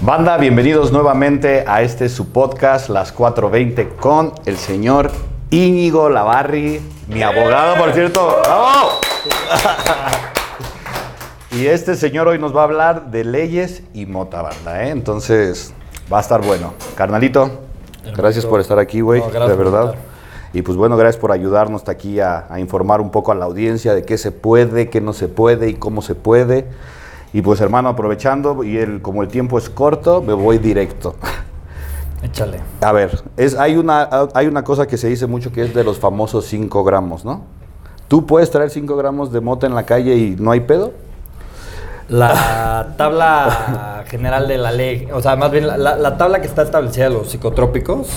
Banda, bienvenidos nuevamente a este su podcast, Las 420, con el señor Íñigo Lavarri, mi abogado, por cierto. ¡Bravo! y este señor hoy nos va a hablar de leyes y mota, banda, ¿eh? Entonces, va a estar bueno. Carnalito, gracias por estar aquí, güey, No, de verdad. Y pues bueno, gracias por ayudarnos hasta aquí a, a informar un poco a la audiencia de qué se puede, qué no se puede y cómo se puede. Y pues hermano, aprovechando, y el, como el tiempo es corto, me voy directo. Échale. A ver, es, hay, una, hay una cosa que se dice mucho que es de los famosos 5 gramos, ¿no? ¿Tú puedes traer 5 gramos de mota en la calle y no hay pedo? La tabla general de la ley, o sea, más bien la, la- la tabla que está establecida de los psicotrópicos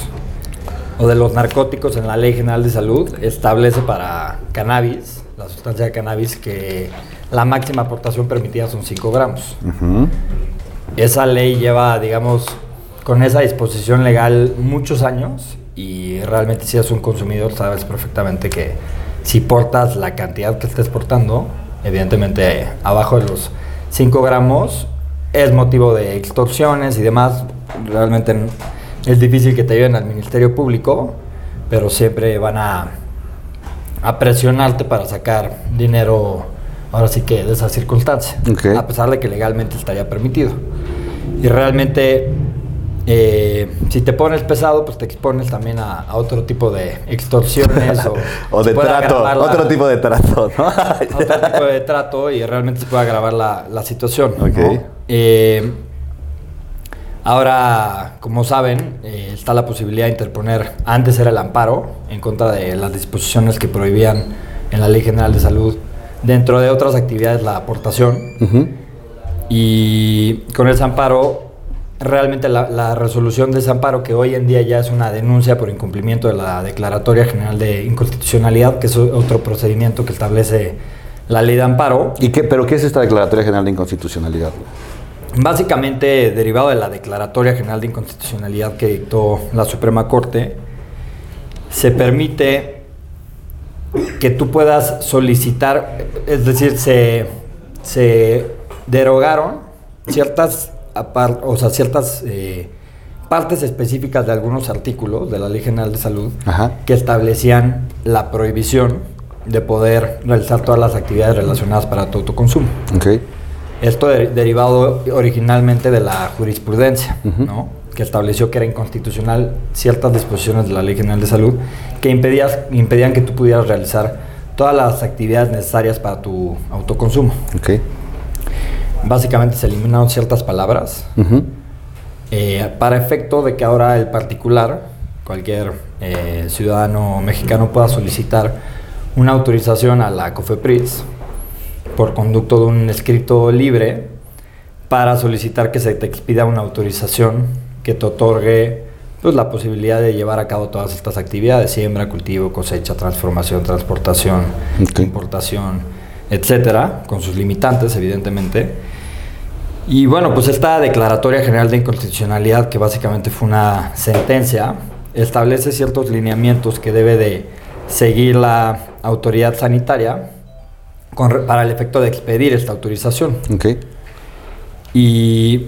o de los narcóticos en la Ley General de Salud establece para cannabis, la sustancia de cannabis, que la máxima aportación permitida son 5 gramos. Esa ley lleva, digamos, con esa disposición legal muchos años y realmente si eres un consumidor sabes perfectamente que si portas la cantidad que estés portando, evidentemente abajo de los 5 gramos, es motivo de extorsiones y demás. Realmente es difícil que te lleven al Ministerio Público, pero siempre van a, a presionarte para sacar dinero, ahora sí que de esa circunstancia, Ok. a pesar de que legalmente estaría permitido. Y realmente, eh, si te pones pesado, pues te expones también a, a otro tipo de extorsiones o, O de trato, la- otro tipo de trato, ¿no? otro tipo de trato y realmente se puede agravar la, la situación. ¿no? Ok. Eh, ahora, como saben, eh, está la posibilidad de interponer, antes era el amparo, en contra de las disposiciones que prohibían en la Ley General de Salud, dentro de otras actividades la aportación. Y con ese amparo, realmente la, la resolución de ese amparo, que hoy en día ya es una denuncia por incumplimiento de la Declaratoria General de Inconstitucionalidad, que es otro procedimiento que establece la ley de amparo, ¿Y qué, ¿Pero qué es esta Declaratoria General de Inconstitucionalidad? básicamente derivado de la Declaratoria General de Inconstitucionalidad que dictó la Suprema Corte, se permite que tú puedas solicitar, es decir, se, se derogaron ciertas, o sea, ciertas eh, partes específicas de algunos artículos de la Ley General de Salud Ajá. que establecían la prohibición de poder realizar todas las actividades relacionadas para tu autoconsumo. Ok. Esto de- derivado originalmente de la jurisprudencia. ¿no? Que estableció que era inconstitucional ciertas disposiciones de la Ley General de Salud que impedías- impedían que tú pudieras realizar todas las actividades necesarias para tu autoconsumo. Ok. Básicamente se eliminaron ciertas palabras eh, para efecto de que ahora el particular, cualquier eh, ciudadano mexicano pueda solicitar una autorización a la COFEPRIS por conducto de un escrito libre para solicitar que se te expida una autorización que te otorgue pues, la posibilidad de llevar a cabo todas estas actividades, siembra, cultivo, cosecha, transformación, transportación, Ok. importación, etcétera, con sus limitantes, evidentemente. Y bueno, pues esta Declaratoria General de Inconstitucionalidad, que básicamente fue una sentencia, establece ciertos lineamientos que debe de seguir la autoridad sanitaria con para el efecto de expedir esta autorización. Ok. Y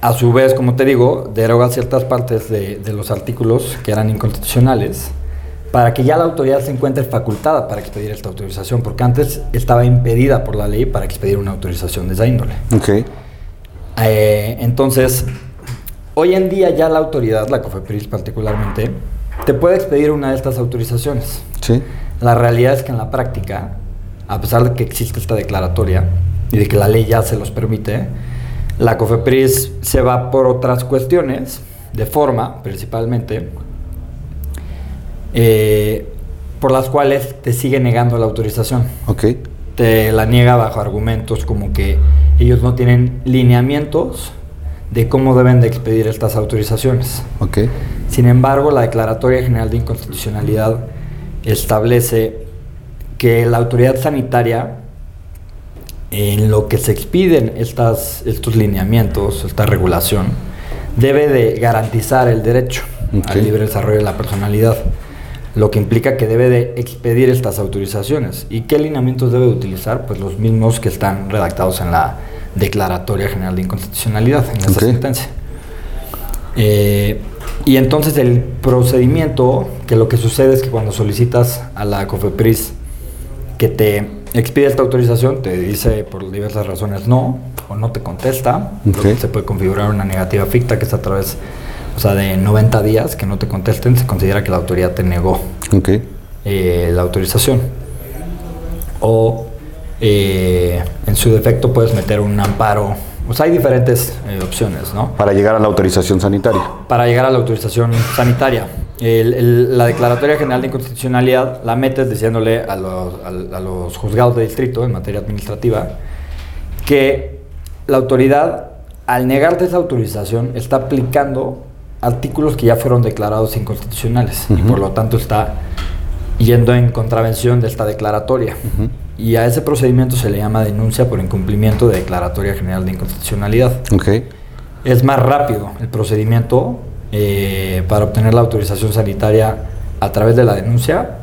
a su vez, como te digo, deroga ciertas partes de, de los artículos que eran inconstitucionales para que ya la autoridad se encuentre facultada para expedir esta autorización, porque antes estaba impedida por la ley para expedir una autorización de esa índole. Ok. Eh, entonces, hoy en día ya la autoridad, la COFEPRIS particularmente, te puede expedir una de estas autorizaciones. Sí. La realidad es que en la práctica, a pesar de que existe esta declaratoria y de que la ley ya se los permite, la COFEPRIS se va por otras cuestiones, de forma principalmente, eh, por las cuales te sigue negando la autorización Ok. te la niega bajo argumentos como que ellos no tienen lineamientos de cómo deben de expedir estas autorizaciones. Ok. Sin embargo, la Declaratoria General de Inconstitucionalidad establece que la autoridad sanitaria, en lo que se expiden estas, estos lineamientos, esta regulación, debe de garantizar el derecho al libre desarrollo de la personalidad, lo que implica que debe de expedir estas autorizaciones. ¿Y qué lineamientos debe de utilizar? Pues los mismos que están redactados en la Declaratoria General de Inconstitucionalidad, en esa sentencia. Eh, y entonces el procedimiento, que lo que sucede es que cuando solicitas a la COFEPRIS que te expide esta autorización, te dice por diversas razones no, o no te contesta, Ok. se puede configurar una negativa ficta que es a través o sea, de 90 días que no te contesten, se considera que la autoridad te negó eh, la autorización. O eh, en su defecto puedes meter un amparo. O sea, hay diferentes eh, opciones, ¿no? Para llegar a la autorización sanitaria. Para llegar a la autorización sanitaria. El- el- la Declaratoria General de Inconstitucionalidad la metes diciéndole a los, al- a los juzgados de distrito en materia administrativa que la autoridad, al negarte esa autorización, está aplicando artículos que ya fueron declarados inconstitucionales y Ujú. por lo tanto está yendo en contravención de esta declaratoria. Ujú. Y a ese procedimiento se le llama denuncia por incumplimiento de Declaratoria General de Inconstitucionalidad. Ok. Es más rápido el procedimiento eh, para obtener la autorización sanitaria a través de la denuncia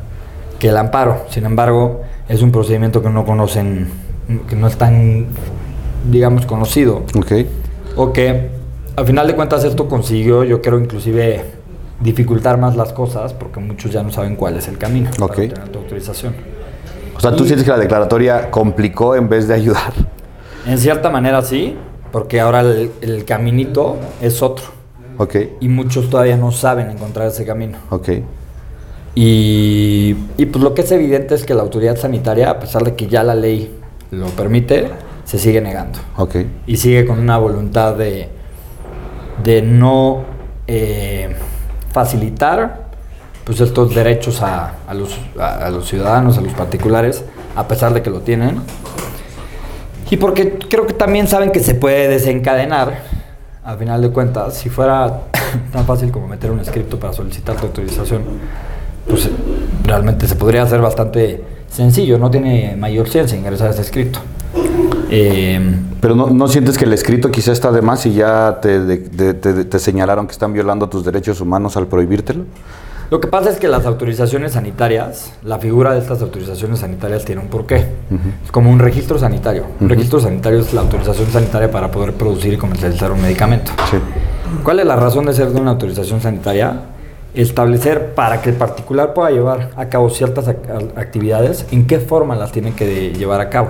que el amparo. Sin embargo, es un procedimiento que no conocen, que no es tan, digamos, conocido. Ok. O que, al final de cuentas, esto consiguió, yo creo, inclusive dificultar más las cosas porque muchos ya no saben cuál es el camino Ok. para obtener tu autorización. O sea, tú Y- sientes que la declaratoria complicó en vez de ayudar. En cierta manera sí, porque ahora el, el caminito es otro. Ok. y muchos todavía no saben encontrar ese camino. Ok. Y, y, pues lo que es evidente es que la autoridad sanitaria, a pesar de que ya la ley lo permite, se sigue negando. Ok. Y sigue con una voluntad de, de no eh, facilitar pues estos derechos a, a los, a- a los ciudadanos, a los particulares, a pesar de que lo tienen. Y porque creo que también saben que se puede desencadenar, a final de cuentas, si fuera tan fácil como meter un escrito para solicitar tu autorización, pues realmente se podría hacer bastante sencillo, no tiene mayor ciencia ingresar ese escrito. Eh, Pero no, no sientes que el escrito quizá está de más y ya te, de- te- te señalaron que están violando tus derechos humanos al prohibírtelo. Lo que pasa es que las autorizaciones sanitarias, la figura de estas autorizaciones sanitarias tiene un porqué. Es como un registro sanitario. Un registro sanitario es la autorización sanitaria para poder producir y comercializar un medicamento. Sí. ¿Cuál es la razón de ser de una autorización sanitaria? Establecer para que el particular pueda llevar a cabo ciertas ac- actividades, en qué forma las tiene que llevar a cabo.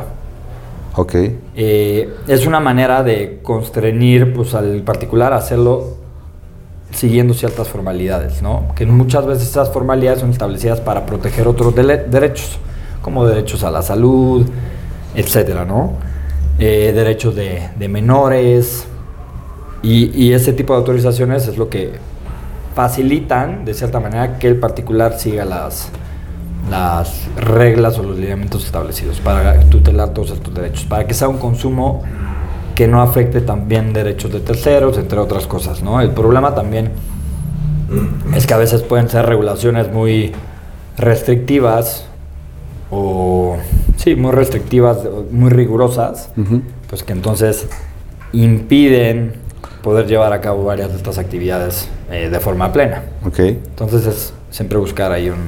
Ok. Eh, es una manera de constreñir pues, al particular a hacerlo siguiendo ciertas formalidades, ¿no? Que muchas veces esas formalidades son establecidas para proteger otros derechos, como derechos a la salud, etcétera, ¿no? Eh, derechos de, de menores y, y ese tipo de autorizaciones es lo que facilitan, de cierta manera, que el particular siga las, las reglas o los lineamientos establecidos para tutelar todos estos derechos, para que sea un consumo que no afecte también derechos de terceros, entre otras cosas, ¿no? El problema también es que a veces pueden ser regulaciones muy restrictivas o sí, muy restrictivas, muy rigurosas, pues que entonces impiden poder llevar a cabo varias de estas actividades eh, de forma plena. Ok. Entonces es siempre buscar ahí un,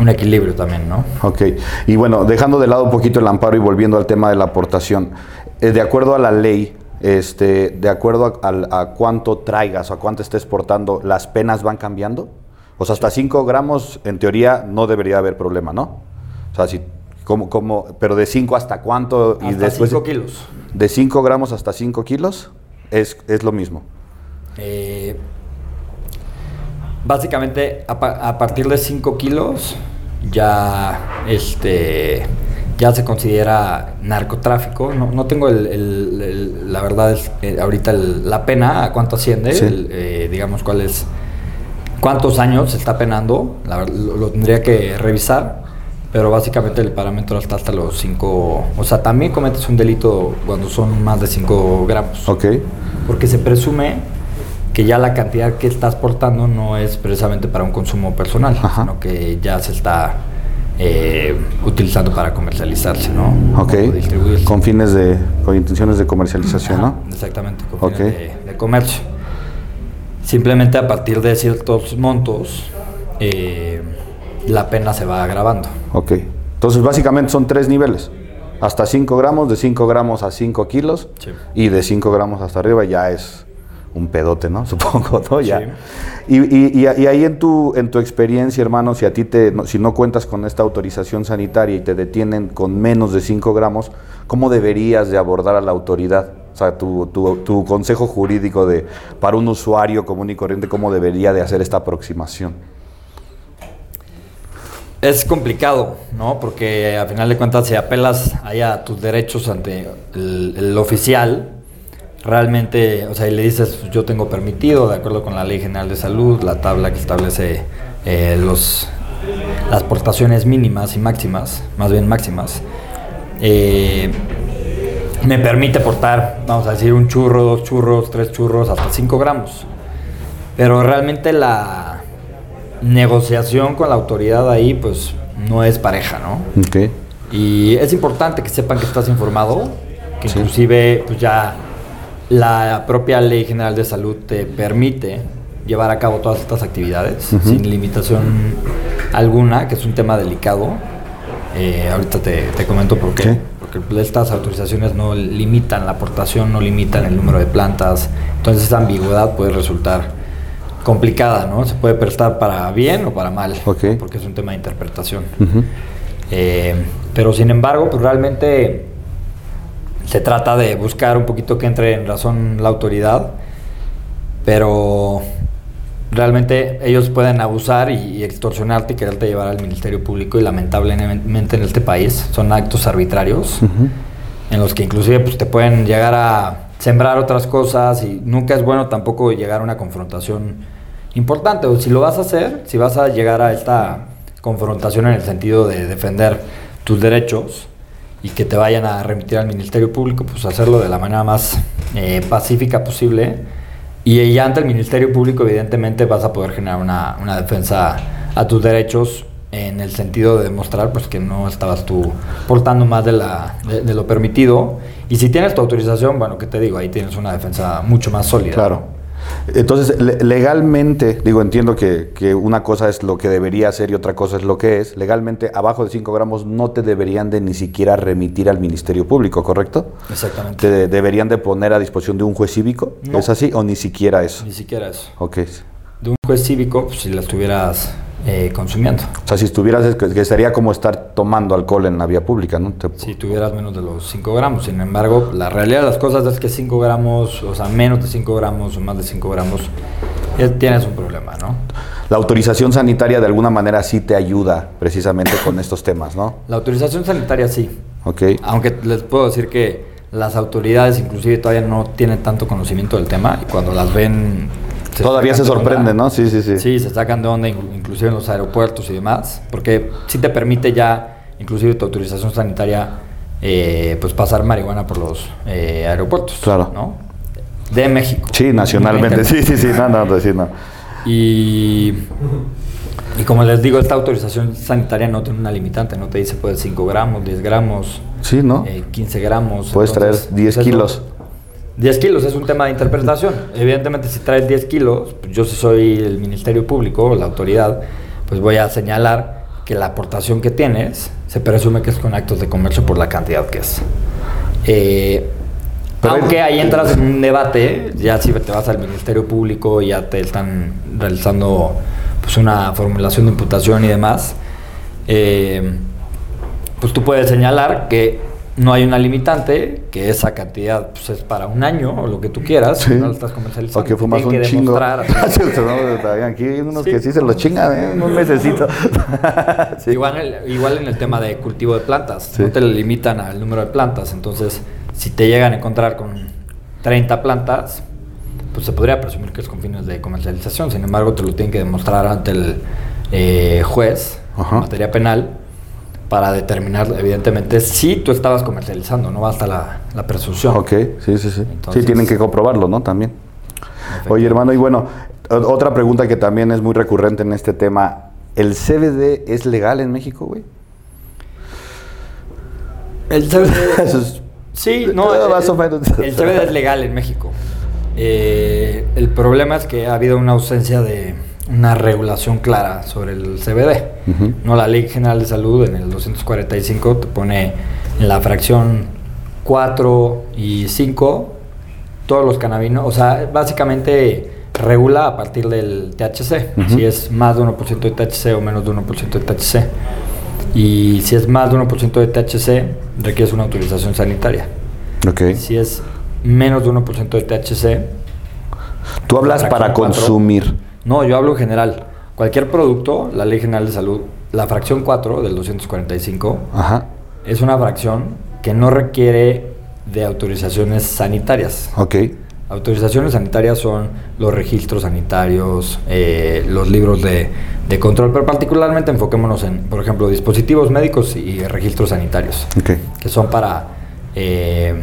un equilibrio también, ¿no? Ok. Y bueno, dejando de lado un poquito el amparo y volviendo al tema de la aportación, eh, de acuerdo a la ley, este, de acuerdo a, cuánto traigas o a cuánto estés portando, ¿las penas van cambiando? O sea, hasta 5 gramos, en teoría, no debería haber problema, ¿no? O sea, si, ¿cómo, cómo, pero de 5 hasta cuánto y Hasta después... 5 kilos. De 5 gramos hasta 5 kilos es, es lo mismo. Eh, básicamente, a partir de 5 kilos ya, este, ya se considera narcotráfico. No, no tengo el, el- el- la verdad es eh, ahorita el- la pena, a cuánto asciende, Sí. el, eh, digamos cuál es, cuántos años se está penando, la lo, lo tendría que revisar. Pero básicamente el parámetro está hasta los 5, o sea, también cometes un delito cuando son más de 5 gramos Ok. porque se presume que ya la cantidad que estás portando no es precisamente para un consumo personal, Ajá. sino que ya se está eh, utilizando para comercializarse, ¿no? Ok. Con fines de, con intenciones de comercialización, Ajá, ¿no? Exactamente, con Ok. fines de, de comercio. Simplemente a partir de ciertos montos, eh, la pena se va agravando. Ok. Entonces, básicamente son tres niveles. Hasta 5 gramos, de 5 gramos a 5 kilos. Sí. Y de 5 gramos hasta arriba ya es un pedote, ¿no? Supongo, ¿no? Ya. Sí. Y, y- y- y ahí en tu, en tu experiencia, hermano, si a ti te, no- si no cuentas con esta autorización sanitaria y te detienen con menos de 5 gramos, ¿cómo deberías de abordar a la autoridad? O sea, tu, tu- tu consejo jurídico de, para un usuario común y corriente, ¿cómo debería de hacer esta aproximación? Es complicado, ¿no? Porque a final de cuentas, si apelas ahí a tus derechos ante el, el oficial, realmente, o sea, y le dices, "Pues, yo tengo permitido, de acuerdo con la Ley General de Salud, la tabla que establece eh, los, las portaciones mínimas y máximas, más bien máximas, eh, me permite portar, vamos a decir, un churro, dos churros, tres churros, hasta 5 gramos. Pero realmente la negociación con la autoridad ahí, pues no es pareja, ¿no? Ok. Y es importante que sepan que estás informado, que Sí. inclusive pues ya la propia Ley General de Salud te permite llevar a cabo todas estas actividades sin limitación alguna, que es un tema delicado. Eh, ahorita te, te comento por qué. Porque estas autorizaciones no limitan la aportación, no limitan el número de plantas. Entonces esa ambigüedad puede resultar complicada, ¿no? Se puede prestar para bien o para mal, porque es un tema de interpretación. Eh, pero sin embargo, pues realmente se trata de buscar un poquito que entre en razón la autoridad, pero realmente ellos pueden abusar y, y extorsionarte y quererte llevar al Ministerio Público y lamentablemente en este país son actos arbitrarios en los que inclusive pues, te pueden llegar a sembrar otras cosas y nunca es bueno tampoco llegar a una confrontación importante. O si lo vas a hacer, si vas a llegar a esta confrontación en el sentido de defender tus derechos y que te vayan a remitir al Ministerio Público, pues hacerlo de la manera más eh, pacífica posible. Y ya ante el Ministerio Público, evidentemente, vas a poder generar una, una defensa a tus derechos en el sentido de demostrar pues, que no estabas tú portando más de, la, de, de lo permitido. Y si tienes tu autorización, bueno, ¿qué te digo? Ahí tienes una defensa mucho más sólida. Claro. Entonces, le- legalmente, digo, entiendo que, que una cosa es lo que debería ser y otra cosa es lo que es. Legalmente, abajo de 5 gramos no te deberían de ni siquiera remitir al Ministerio Público, ¿correcto? Exactamente. Te de- deberían de poner a disposición de un juez cívico. No. ¿Es así? ¿O ni siquiera eso? Ni siquiera eso. Ok. De un juez cívico, pues, si la estuvieras eh, consumiendo. O sea, si estuvieras, es que que sería como estar tomando alcohol en la vía pública, ¿no? Te- Si tuvieras menos de los 5 gramos. Sin embargo, la realidad de las cosas es que 5 gramos, o sea, menos de 5 gramos o más de 5 gramos, ya tienes un problema, ¿no? La autorización sanitaria de alguna manera sí te ayuda precisamente con estos temas, ¿no? La autorización sanitaria sí. Ok. Aunque les puedo decir que las autoridades inclusive todavía no tienen tanto conocimiento del tema y cuando las ven... Todavía se de onda. sorprenden, ¿no? Sí, sí, sí. Sí, se sacan de onda inclusive en los aeropuertos y demás, porque sí te permite ya, inclusive tu autorización sanitaria, eh, pues pasar marihuana por los eh, aeropuertos. Claro. ¿no? De México. Sí, nacionalmente. Sí, sí, sí. No, no, no, sí, no. Y, y como les digo, esta autorización sanitaria no tiene una limitante, no te dice puedes 5 gramos, 10 gramos, Sí, ¿no? eh, 15 gramos. Puedes traer 10 pues eso- kilos. 10 kilos es un tema de interpretación. Evidentemente, si traes 10 kilos, pues yo si soy el Ministerio Público o la autoridad, pues voy a señalar que la aportación que tienes se presume que es con actos de comercio por la cantidad que es. Eh, aunque ahí entras en un debate, ya si te vas al Ministerio Público y ya te están realizando pues una formulación de imputación y demás, eh, pues tú puedes señalar que no hay una limitante, que esa cantidad pues, es para un año o lo que tú quieras, Sí. si no lo estás comercializando. O que fumas un que chingo. Aquí hay unos Sí. que sí se los chingan, ¿eh? En un mesecito. Sí. Igual, en el- igual en el tema de cultivo de plantas, no te limitan al número de plantas, entonces si te llegan a encontrar con 30 plantas, pues se podría presumir que es con fines de comercialización, sin embargo te lo tienen que demostrar ante el eh, juez en materia penal para determinar evidentemente si tú estabas comercializando, no basta la, la presunción. Ok, sí, sí, sí. Entonces- sí, tienen que comprobarlo, ¿no? También. Oye, hermano, y bueno, otra pregunta que también es muy recurrente en este tema. ¿El CBD es legal en México, güey? El CBD Eso es- Sí, no, Ah, más el, o menos. el CBD es legal en México. Eh, el problema es que ha habido una ausencia de una regulación clara sobre el CBD. No, la Ley General de Salud en el 245 te pone en la fracción 4 y 5 todos los cannabinos, o sea, básicamente regula a partir del THC, si es más de 1% de THC o menos de 1% de THC. Y si es más de 1% de THC, requieres una autorización sanitaria. Ok. Si es menos de 1% de THC, Tú hablas la para consumir. No, yo hablo en general. Cualquier producto, la Ley General de Salud, la fracción 4 del 245, Ajá. es una fracción que no requiere de autorizaciones sanitarias. Ok. Autorizaciones sanitarias son los registros sanitarios, eh, los libros de, de control, pero particularmente enfoquémonos en, por ejemplo, dispositivos médicos y registros sanitarios, Ok. que son para eh,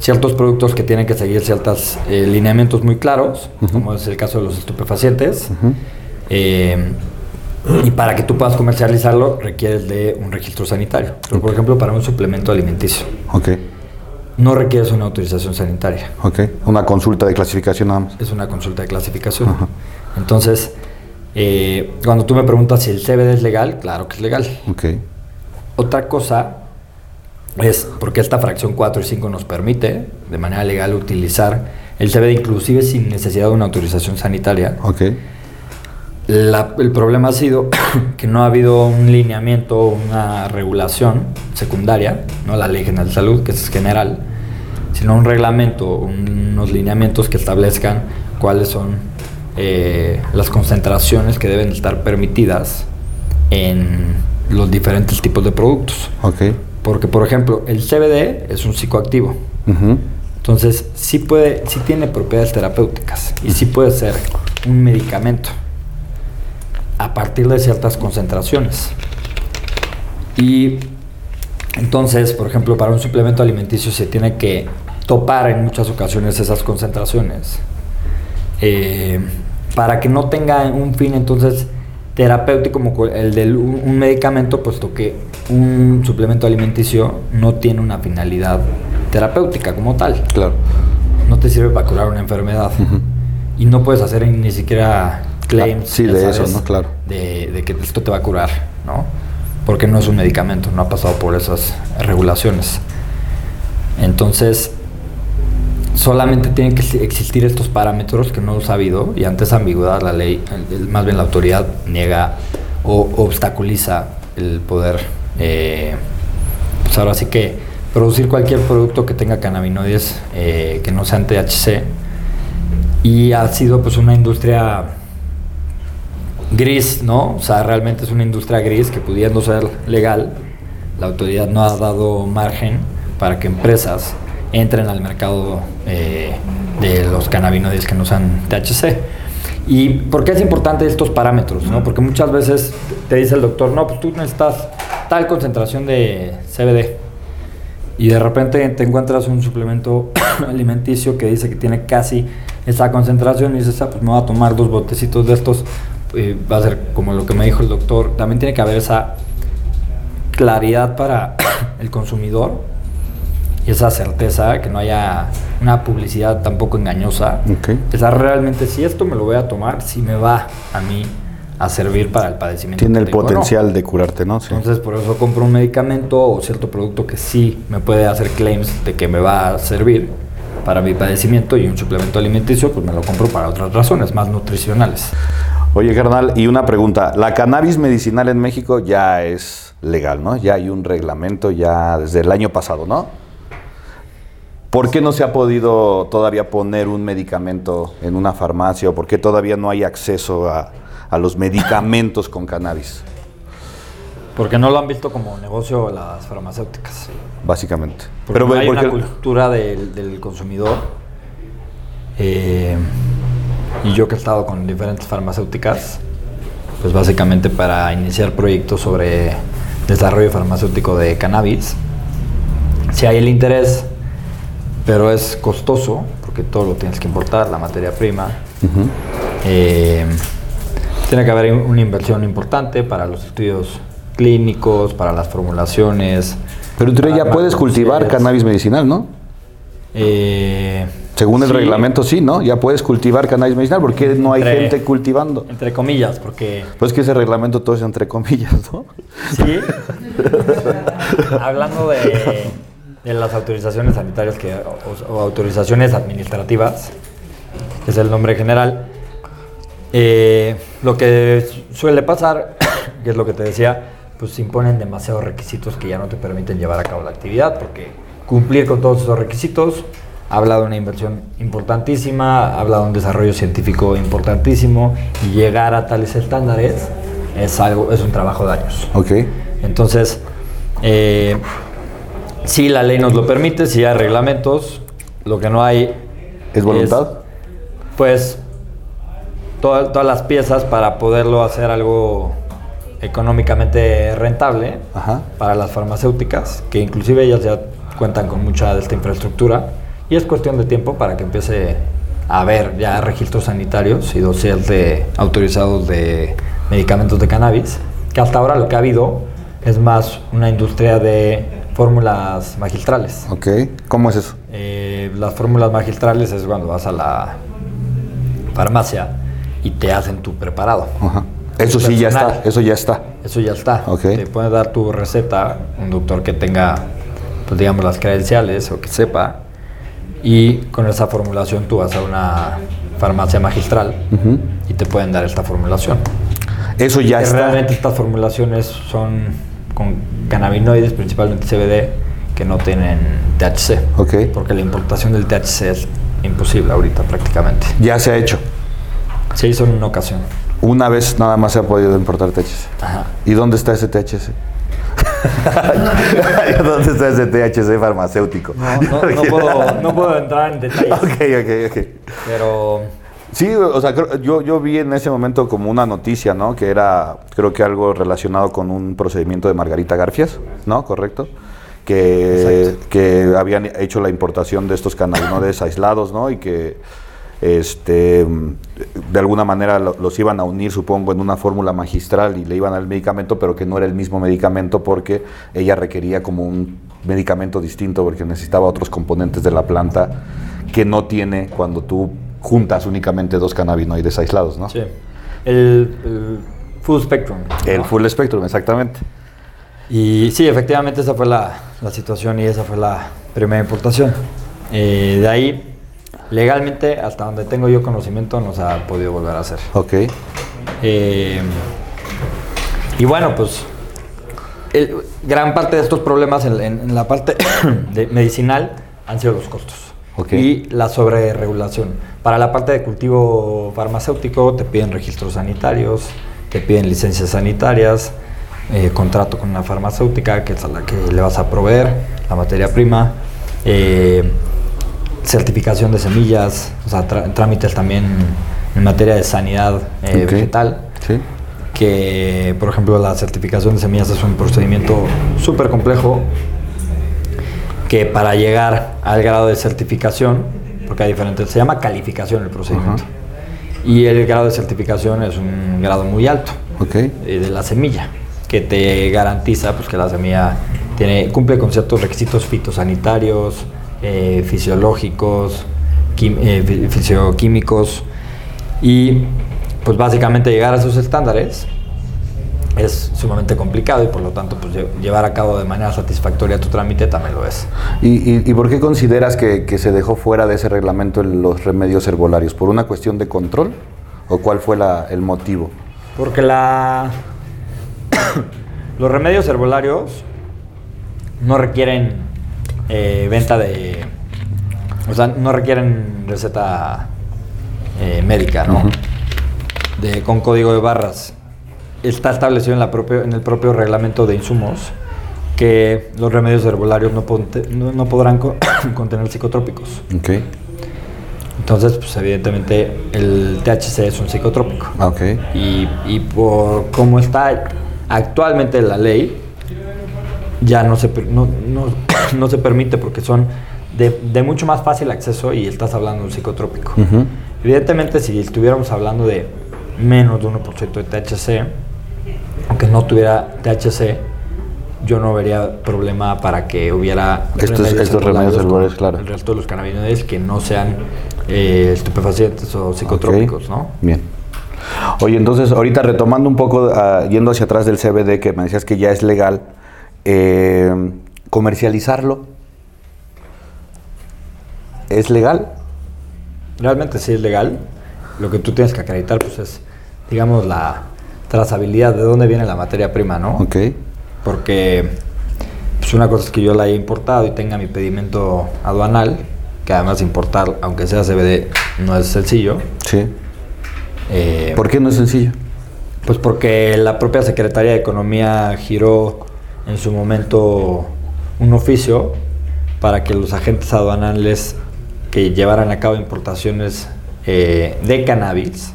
ciertos productos que tienen que seguir ciertos eh, lineamientos muy claros, como es el caso de los estupefacientes. eh, y para que tú puedas comercializarlo requieres de un registro sanitario. Por ejemplo, para un suplemento alimenticio Ok. no requieres una autorización sanitaria. Ok. Una consulta de clasificación nada más. Es una consulta de clasificación. Entonces, eh, cuando tú me preguntas si el CBD es legal, claro que es legal. Ok. Otra cosa es porque esta fracción 4 y 5 nos permite de manera legal utilizar el CBD inclusive sin necesidad de una autorización sanitaria. Ok. La- el problema ha sido que no ha habido un lineamiento, una regulación secundaria, no la Ley General de Salud, que es general, sino un reglamento, un- unos lineamientos que establezcan cuáles son eh, las concentraciones que deben estar permitidas en los diferentes tipos de productos. Ok. Porque, por ejemplo, el CBD es un psicoactivo. Entonces, sí, puede, sí tiene propiedades terapéuticas y sí puede ser un medicamento a partir de ciertas concentraciones. Y entonces, por ejemplo, para un suplemento alimenticio se tiene que topar en muchas ocasiones esas concentraciones eh, para que no tenga un fin entonces terapéutico como el de un, un medicamento, puesto que un suplemento alimenticio no tiene una finalidad terapéutica como tal. Claro. No te sirve para curar una enfermedad. Y no puedes hacer ni siquiera claims. Ah, sí, de eso, ¿no? Claro. De, de que esto te va a curar, ¿no? Porque no es un medicamento, no ha pasado por esas regulaciones. Entonces, solamente tienen que existir estos parámetros que no los ha habido y ante esa ambigüedad la ley, más bien la autoridad niega o obstaculiza el poder, eh, pues ahora sí que producir cualquier producto que tenga cannabinoides eh, que no sean THC y ha sido pues una industria gris, ¿no? O sea, realmente es una industria gris que pudiendo ser legal, la autoridad no ha dado margen para que empresas entren al mercado eh, de los cannabinoides que no sean THC. ¿Y por qué es importante estos parámetros? ¿no? Porque muchas veces te dice el doctor, no, pues tú necesitas tal concentración de CBD. Y de repente te encuentras un suplemento alimenticio que dice que tiene casi esa concentración y dices, ah, pues me voy a tomar dos botecitos de estos. eh, va a ser como lo que me dijo el doctor. También tiene que haber esa claridad para el consumidor y esa certeza, que no haya una publicidad tampoco engañosa. Ok. Pensar realmente si esto me lo voy a tomar, si me va a mí a servir para el padecimiento. Tiene el o no. potencial de curarte, ¿no? Sí. Entonces, por eso compro un medicamento o cierto producto que sí me puede hacer claims de que me va a servir para mi padecimiento y un suplemento alimenticio, pues me lo compro para otras razones, más nutricionales. Oye, carnal, y una pregunta. La cannabis medicinal en México ya es legal, ¿no? Ya hay un reglamento ya desde el año pasado, ¿no? ¿Por qué no se ha podido todavía poner un medicamento en una farmacia o por qué todavía no hay acceso a, a los medicamentos con cannabis? Porque no lo han visto como negocio las farmacéuticas. Básicamente. Porque no hay porque- una cultura del, del consumidor. Eh, y yo que he estado con diferentes farmacéuticas, pues básicamente para iniciar proyectos sobre desarrollo farmacéutico de cannabis, si hay el interés, pero es costoso, porque todo lo tienes que importar, la materia prima. Eh, tiene que haber una inversión importante para los estudios clínicos, para las formulaciones. Pero tú ya puedes cultivar cannabis medicinal, ¿no? Eh, Según el sí, reglamento, sí, ¿no? Ya puedes cultivar cannabis medicinal porque no hay Entre- gente cultivando. Entre comillas, porque Pues que ese reglamento todo es entre comillas, ¿no? sí. Hablando de, de las autorizaciones sanitarias que, o, o autorizaciones administrativas, que es el nombre general, eh, lo que suele pasar, que es lo que te decía, pues imponen demasiados requisitos que ya no te permiten llevar a cabo la actividad, porque cumplir con todos esos requisitos habla de una inversión importantísima, habla de un desarrollo científico importantísimo, y llegar a tales estándares es, algo, es un trabajo de años. Ok. Entonces, eh, si la ley nos lo permite, si hay reglamentos, lo que no hay ¿Es voluntad? pues toda- todas las piezas para poderlo hacer algo económicamente rentable Ajá. para las farmacéuticas, que inclusive ellas ya cuentan con mucha de esta infraestructura y es cuestión de tiempo para que empiece a haber ya registros sanitarios y dossiers de autorizados de medicamentos de cannabis, que hasta ahora lo que ha habido es más una industria de fórmulas magistrales. Ok. ¿Cómo es eso? Eh, las fórmulas magistrales es cuando vas a la farmacia y te hacen tu preparado. Ajá. Eso sí ya está, eso ya está. Eso ya está. Ok. Te puede dar tu receta un doctor que tenga, pues digamos, las credenciales o que sepa. Y con esa formulación tú vas a una farmacia magistral y te pueden dar esta formulación. Eso ya está. Realmente estas formulaciones son con cannabinoides, principalmente CBD, que no tienen THC. Ok. Porque la importación del THC es imposible ahorita prácticamente. Ya se ha hecho. Se hizo en una ocasión. Una vez nada más se ha podido importar THC. Ajá. ¿Y dónde está ese THC? ¿Dónde está ese THC farmacéutico? No, no- no puedo, no puedo entrar en detalles. Ok, ok, ok. Pero Sí, o sea, yo, yo vi en ese momento como una noticia, ¿no? Que era, creo que algo relacionado con un procedimiento de Margarita Garfias, ¿no? ¿Correcto? Que, que habían hecho la importación de estos cannabinoides aislados, ¿no? Y que este, de alguna manera lo- los iban a unir, supongo, en una fórmula magistral y le iban al medicamento, pero que no era el mismo medicamento porque ella requería como un medicamento distinto porque necesitaba otros componentes de la planta que no tiene cuando tú juntas únicamente dos cannabinoides aislados, ¿no? sí. El, el full spectrum. El full spectrum, exactamente. Y sí, efectivamente esa fue la, la situación y esa fue la primera importación. Eh, de ahí, legalmente, hasta donde tengo yo conocimiento, no se ha podido volver a hacer. Ok. Eh, y bueno, pues el- gran parte de estos problemas en, en- en la parte de medicinal han sido los costos Y la sobreregulación. Para la parte de cultivo farmacéutico te piden registros sanitarios, te piden licencias sanitarias, eh, contrato con una farmacéutica que es a la que le vas a proveer la materia prima, eh, certificación de semillas, o sea, trámites también en materia de sanidad eh, vegetal Sí. que por ejemplo la certificación de semillas es un procedimiento súper complejo que para llegar al grado de certificación, porque hay diferentes, se llama calificación el procedimiento, y el grado de certificación es un grado muy alto eh, de la semilla, que te garantiza pues, que la semilla tiene, cumple con ciertos requisitos fitosanitarios, eh, fisiológicos, quim- eh, fi- fisioquímicos, y pues básicamente llegar a esos estándares es sumamente complicado y por lo tanto pues lle- llevar a cabo de manera satisfactoria tu trámite también lo es. ¿Y, y, y por qué consideras que, que se dejó fuera de ese reglamento los remedios herbolarios? ¿Por una cuestión de control? ¿O cuál fue la- el motivo? Porque la los remedios herbolarios no requieren eh, venta de o sea, no requieren receta eh, médica, ¿no? De, con código de barras. Está establecido en, la propio, en el propio reglamento de insumos que los remedios herbolarios no, ponte- no- no podrán co- contener psicotrópicos. Ok. Entonces, pues evidentemente el THC es un psicotrópico. Ah, Ok. Y, y por cómo está actualmente la ley, ya no se, no, no- no se permite porque son de, de mucho más fácil acceso y estás hablando de un psicotrópico. Evidentemente, si estuviéramos hablando de menos de 1% de THC, aunque no tuviera THC, yo no vería problema para que hubiera Estos- estos remedios herbolarios, claro. El resto de los cannabinoides que no sean eh, estupefacientes o psicotrópicos. ¿no? Bien. Oye, entonces, ahorita retomando un poco, ah, yendo hacia atrás del CBD, que me decías que ya es legal, eh, comercializarlo, ¿Es legal? Realmente sí es legal. Lo que tú tienes que acreditar pues es, digamos, la trazabilidad de dónde viene la materia prima, ¿no? Ok. Porque pues una cosa es que yo la haya importado y tenga mi pedimento aduanal, que además importar, aunque sea CBD, no es sencillo. Sí. Eh, ¿Por qué no es sencillo? Pues porque la propia Secretaría de Economía giró en su momento un oficio para que los agentes aduanales que llevaran a cabo importaciones eh, de cannabis,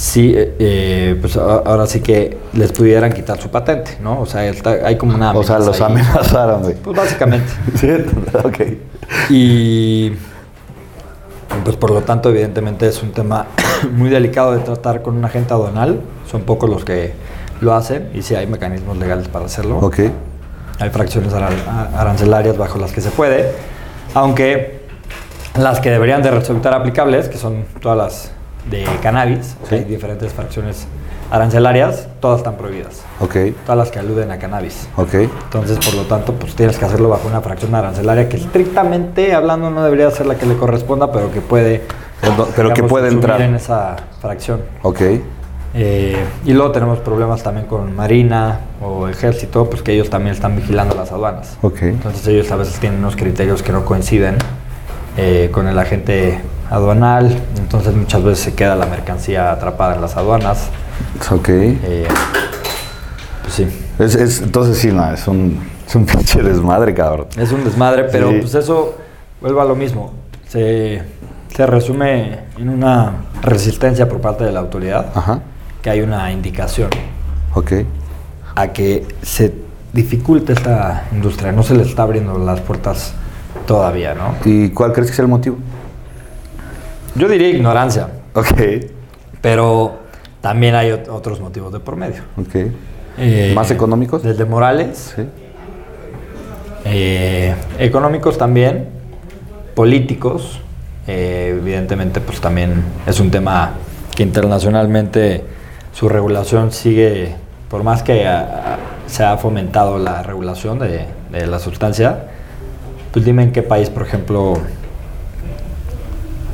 sí, eh, eh, pues ahora sí que les pudieran quitar su patente, ¿no? O sea, está- hay como una... o sea, los ahí. amenazaron, güey. Pues básicamente. Sí, ok. Y pues por lo tanto, evidentemente es un tema muy delicado de tratar con un agente aduanal. Son pocos los que lo hacen y sí hay mecanismos legales para hacerlo. Ok. Hay fracciones aran- arancelarias bajo las que se puede, aunque las que deberían de resultar aplicables, que son todas las de cannabis, Sí. hay diferentes fracciones arancelarias, todas están prohibidas. Todas las que aluden a cannabis. Entonces, por lo tanto, pues tienes que hacerlo bajo una fracción arancelaria que estrictamente hablando no debería ser la que le corresponda, pero que puede, Pero- que puede entrar. en esa fracción. Ok. Eh, y luego tenemos problemas también con Marina o Ejército, pues que ellos también están vigilando las aduanas. Entonces ellos a veces tienen unos criterios que no coinciden eh, con el agente aduanal, entonces muchas veces se queda la mercancía atrapada en las aduanas. Ok. Eh, pues sí. Es, es- entonces sí, no, es un, es un pinche desmadre, cabrón. Es un desmadre, pero Sí. pues eso vuelve a lo mismo. Se, se resume en una resistencia por parte de la autoridad, Ajá. que hay una indicación Ok. a que se dificulte esta industria, no se le está abriendo las puertas todavía, ¿no? ¿Y cuál crees que sea el motivo? Yo diría ignorancia, Ok. pero también hay ot- otros motivos de por medio. Ok. Eh, ¿Más económicos? Desde morales, Sí. eh, económicos también, políticos, eh, evidentemente pues también es un tema que internacionalmente su regulación sigue, por más que ah, se ha fomentado la regulación de, de la sustancia, pues dime en qué país, por ejemplo,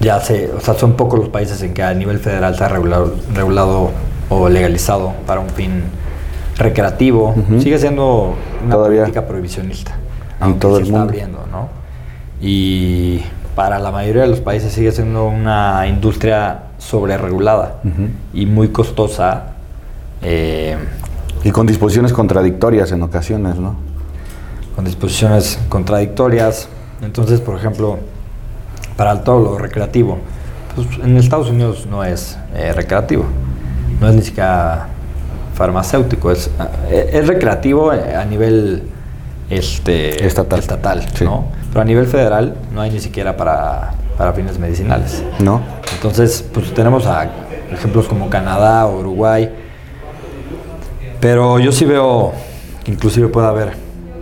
ya se, o sea, son pocos los países en que a nivel federal se ha regulado, regulado o legalizado para un fin recreativo. Sigue siendo una Todavía. política prohibicionista. En aunque todo se el está mundo. abriendo, ¿no? Y para la mayoría de los países sigue siendo una industria sobreregulada Ujú. y muy costosa. eh, Y con disposiciones contradictorias en ocasiones, ¿no? con disposiciones contradictorias. Entonces, por ejemplo, para todo lo recreativo, pues en Estados Unidos no es eh, recreativo, no es ni siquiera farmacéutico, es, eh, es recreativo eh, a nivel este, Estatal. Sí. ¿no? Pero a nivel federal no hay ni siquiera para, para fines medicinales. ¿No? Entonces, pues tenemos a ejemplos como Canadá o Uruguay. Pero yo sí veo que inclusive puede haber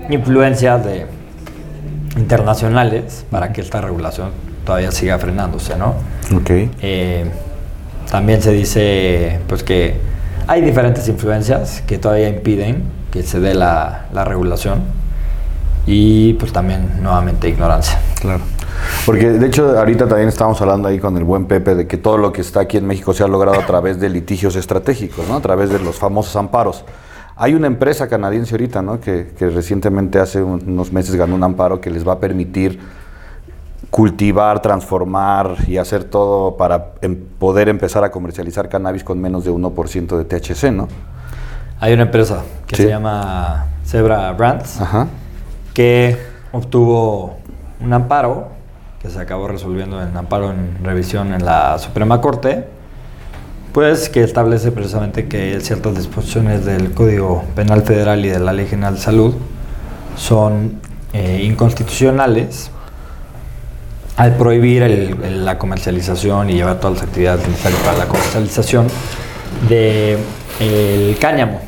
influencias de internacionales para que esta regulación todavía siga frenándose, ¿no? Ok. Eh, también se dice pues que hay diferentes influencias que todavía impiden que se dé la, la regulación y pues también nuevamente ignorancia. Claro. Porque de hecho ahorita también estábamos hablando ahí con el buen Pepe de que todo lo que está aquí en México se ha logrado a través de litigios estratégicos, ¿no? A través de los famosos amparos. Hay una empresa canadiense ahorita, ¿no? Que, que recientemente hace un- unos meses ganó un amparo que les va a permitir cultivar, transformar y hacer todo para em- poder empezar a comercializar cannabis con menos de 1% de THC, ¿no? Hay una empresa que Sí. se llama Zebra Brands Ajá. que obtuvo un amparo que se acabó resolviendo en amparo en revisión en la Suprema Corte, pues que establece precisamente que ciertas disposiciones del Código Penal Federal y de la Ley General de Salud son eh, inconstitucionales al prohibir el- el- la comercialización y llevar todas las actividades necesarias para la comercialización de el cáñamo.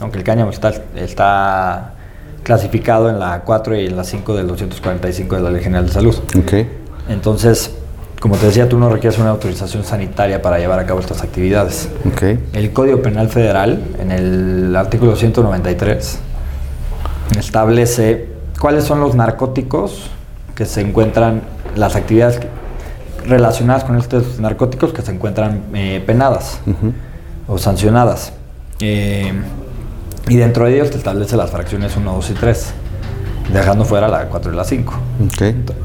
Aunque el cáñamo está, está clasificado en la 4 y en la 5 del 245 de la Ley General de Salud. Ok. Entonces, como te decía, tú no requieres una autorización sanitaria para llevar a cabo estas actividades. Ok. El Código Penal Federal, en el artículo 193, establece cuáles son los narcóticos que se encuentran las actividades relacionadas con estos narcóticos que se encuentran eh, penadas o sancionadas. Eh, y dentro de ellos te establece las fracciones 1, 2 y 3, dejando fuera la 4 y la 5.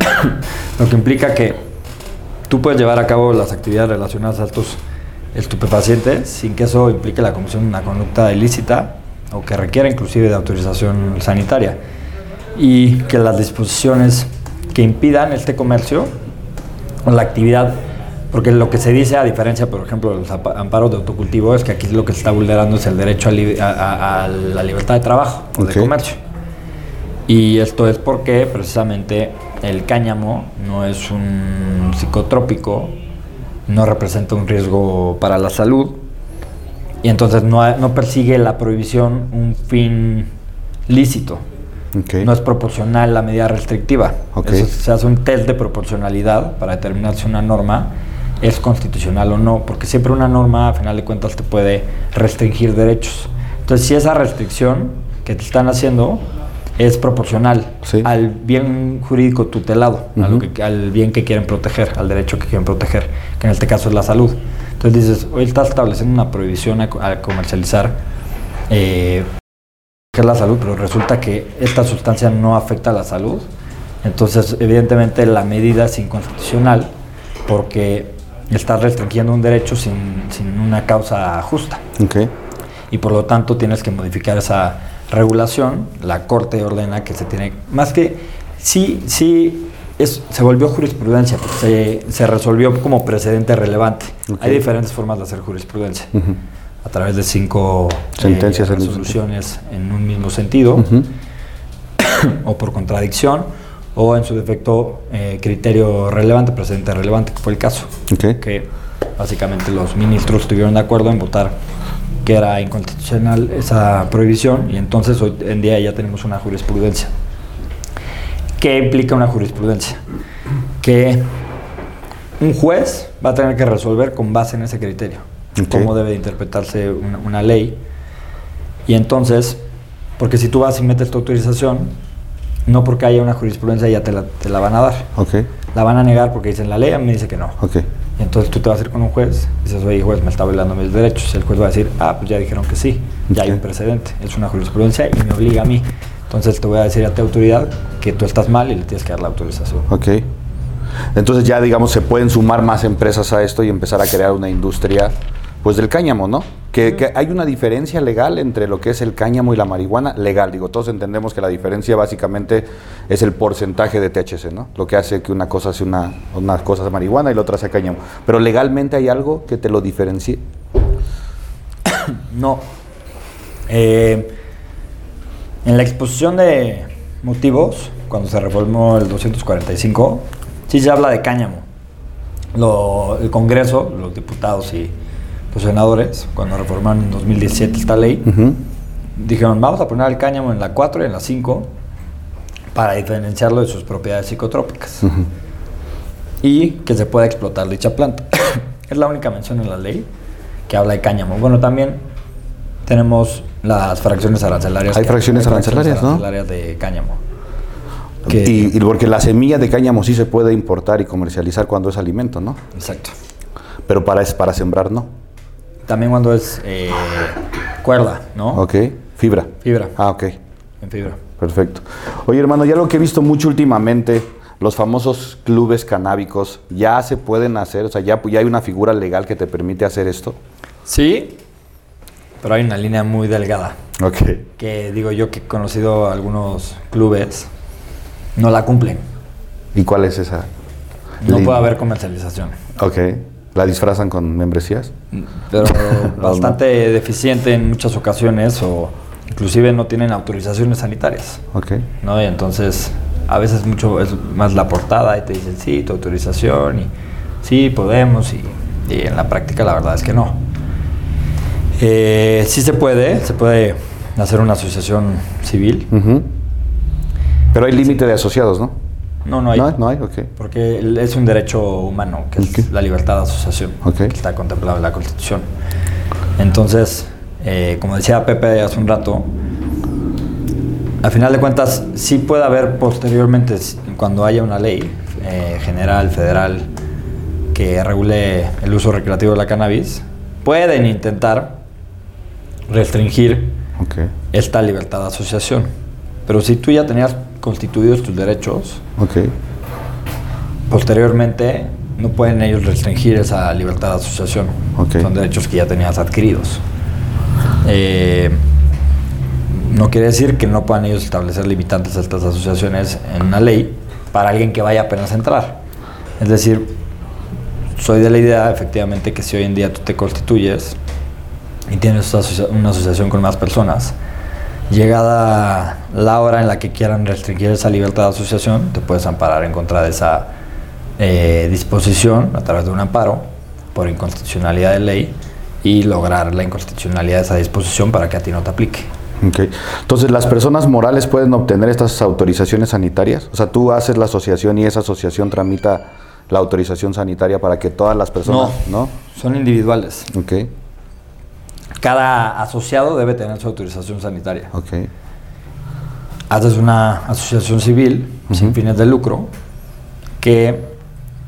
Lo que implica que tú puedes llevar a cabo las actividades relacionadas a estos estupefacientes sin que eso implique la comisión de una conducta ilícita o que requiera inclusive de autorización sanitaria y que las disposiciones que impidan este comercio o la actividad, porque lo que se dice a diferencia, por ejemplo, de los amparos de autocultivo, es que aquí lo que se está vulnerando es el derecho a, la libertad de trabajo o de comercio. Y esto es porque precisamente el cáñamo no es un psicotrópico, no representa un riesgo para la salud y entonces no, no persigue la prohibición un fin lícito. No es proporcional la medida restrictiva. se hace un test de proporcionalidad para determinar si una norma es constitucional o no, porque siempre una norma, a final de cuentas, te puede restringir derechos. Entonces, si esa restricción que te están haciendo es proporcional al bien jurídico tutelado, al bien que quieren proteger, al derecho que quieren proteger, que en este caso es la salud. Entonces dices, hoy estás estableciendo una prohibición a, comercializar eh, que es la salud, pero resulta que esta sustancia no afecta a la salud. Entonces, evidentemente, la medida es inconstitucional porque estás restringiendo un derecho sin, sin una causa justa. Okay. Y por lo tanto, tienes que modificar esa regulación. La Corte ordena que se tiene. Más que. Sí, sí. Es, se volvió jurisprudencia, se, se resolvió como precedente relevante. Hay diferentes formas de hacer jurisprudencia a través de cinco sentencias eh, resoluciones en un mismo sentido, o por contradicción, o en su defecto eh, criterio relevante, presente relevante, que fue el caso. Que básicamente los ministros estuvieron de acuerdo en votar que era inconstitucional esa prohibición y entonces hoy en día ya tenemos una jurisprudencia. ¿Qué implica una jurisprudencia? Que un juez va a tener que resolver con base en ese criterio cómo debe interpretarse una, ley. Y entonces, porque si tú vas y metes tu autorización, no porque haya una jurisprudencia ya te la, te la van a dar. Okay. La van a negar porque dicen la ley, a mí me dice que no. Okay. Y entonces tú te vas a ir con un juez, y dices, oye, juez, me está violando mis derechos. El juez va a decir, ah, pues ya dijeron que sí, ya hay un precedente, es una jurisprudencia y me obliga a mí. Entonces te voy a decir a tu autoridad que tú estás mal y le tienes que dar la autorización. Ok. Entonces ya, digamos, se pueden sumar más empresas a esto y empezar a crear una industria pues del cáñamo, ¿no? Que, hay una diferencia legal entre lo que es el cáñamo y la marihuana, legal, digo, todos entendemos que la diferencia básicamente es el porcentaje de THC, ¿no? Lo que hace que una cosa sea una, una cosa marihuana y la otra sea cáñamo. Pero legalmente hay algo que te lo diferencie. no. Eh, en la exposición de motivos, cuando se reformó el 245, sí se habla de cáñamo. el Congreso, los diputados y los senadores, cuando reformaron en 2017 esta ley, dijeron, vamos a poner el cáñamo en la 4 y en la 5 para diferenciarlo de sus propiedades psicotrópicas y que se pueda explotar dicha planta. es la única mención en la ley que habla de cáñamo. Bueno, también tenemos las fracciones arancelarias. Hay fracciones arancelarias, ¿no? arancelarias de cáñamo. y, porque la semilla de cáñamo sí se puede importar y comercializar cuando es alimento, ¿no? Exacto. Pero para, para sembrar, no. También cuando es eh, cuerda, ¿no? Ok. Fibra. Fibra. Ah, ok. En fibra. Perfecto. Oye, hermano, ya lo que he visto mucho últimamente, los famosos clubes canábicos, ¿ya se pueden hacer? O sea, ¿ya, ya hay una figura legal que te permite hacer esto? Sí, pero hay una línea muy delgada. Ok. Que digo yo que he conocido algunos clubes, no la cumplen. ¿Y cuál es esa? No puede haber comercialización. Ok. ¿La disfrazan con membresías? Pero bastante deficiente en muchas ocasiones o inclusive no tienen autorizaciones sanitarias. Ok. ¿no? Y entonces a veces mucho es más la portada y te dicen sí, tu autorización y sí, podemos y, en la práctica la verdad es que no. Eh, sí se puede, se puede hacer una asociación civil. Pero hay límite de asociados, ¿no? No, no hay. No, hay, ok. Porque es un derecho humano, que es la libertad de asociación, que está contemplado en la Constitución. Entonces, eh, como decía Pepe hace un rato, al final de cuentas, sí puede haber posteriormente, cuando haya una ley eh, general, federal, que regule el uso recreativo de la cannabis, pueden intentar restringir esta libertad de asociación. Pero si tú ya tenías constituidos tus derechos, posteriormente no pueden ellos restringir esa libertad de asociación. Ok. Son derechos que ya tenías adquiridos. Eh, no quiere decir que no puedan ellos establecer limitantes a estas asociaciones en una ley para alguien que vaya apenas a entrar. Es decir, soy de la idea, efectivamente, que si hoy en día tú te constituyes y tienes una asociación con más personas, llegada la hora en la que quieran restringir esa libertad de asociación, te puedes amparar en contra de esa eh, disposición a través de un amparo por inconstitucionalidad de ley y lograr la inconstitucionalidad de esa disposición para que a ti no te aplique. Ok. Entonces, ¿las personas morales pueden obtener estas autorizaciones sanitarias? O sea, tú haces la asociación y esa asociación tramita la autorización sanitaria para que todas las personas... No. son individuales. Ok, Cada asociado debe tener su autorización sanitaria. ok. Haces una asociación civil sin fines de lucro que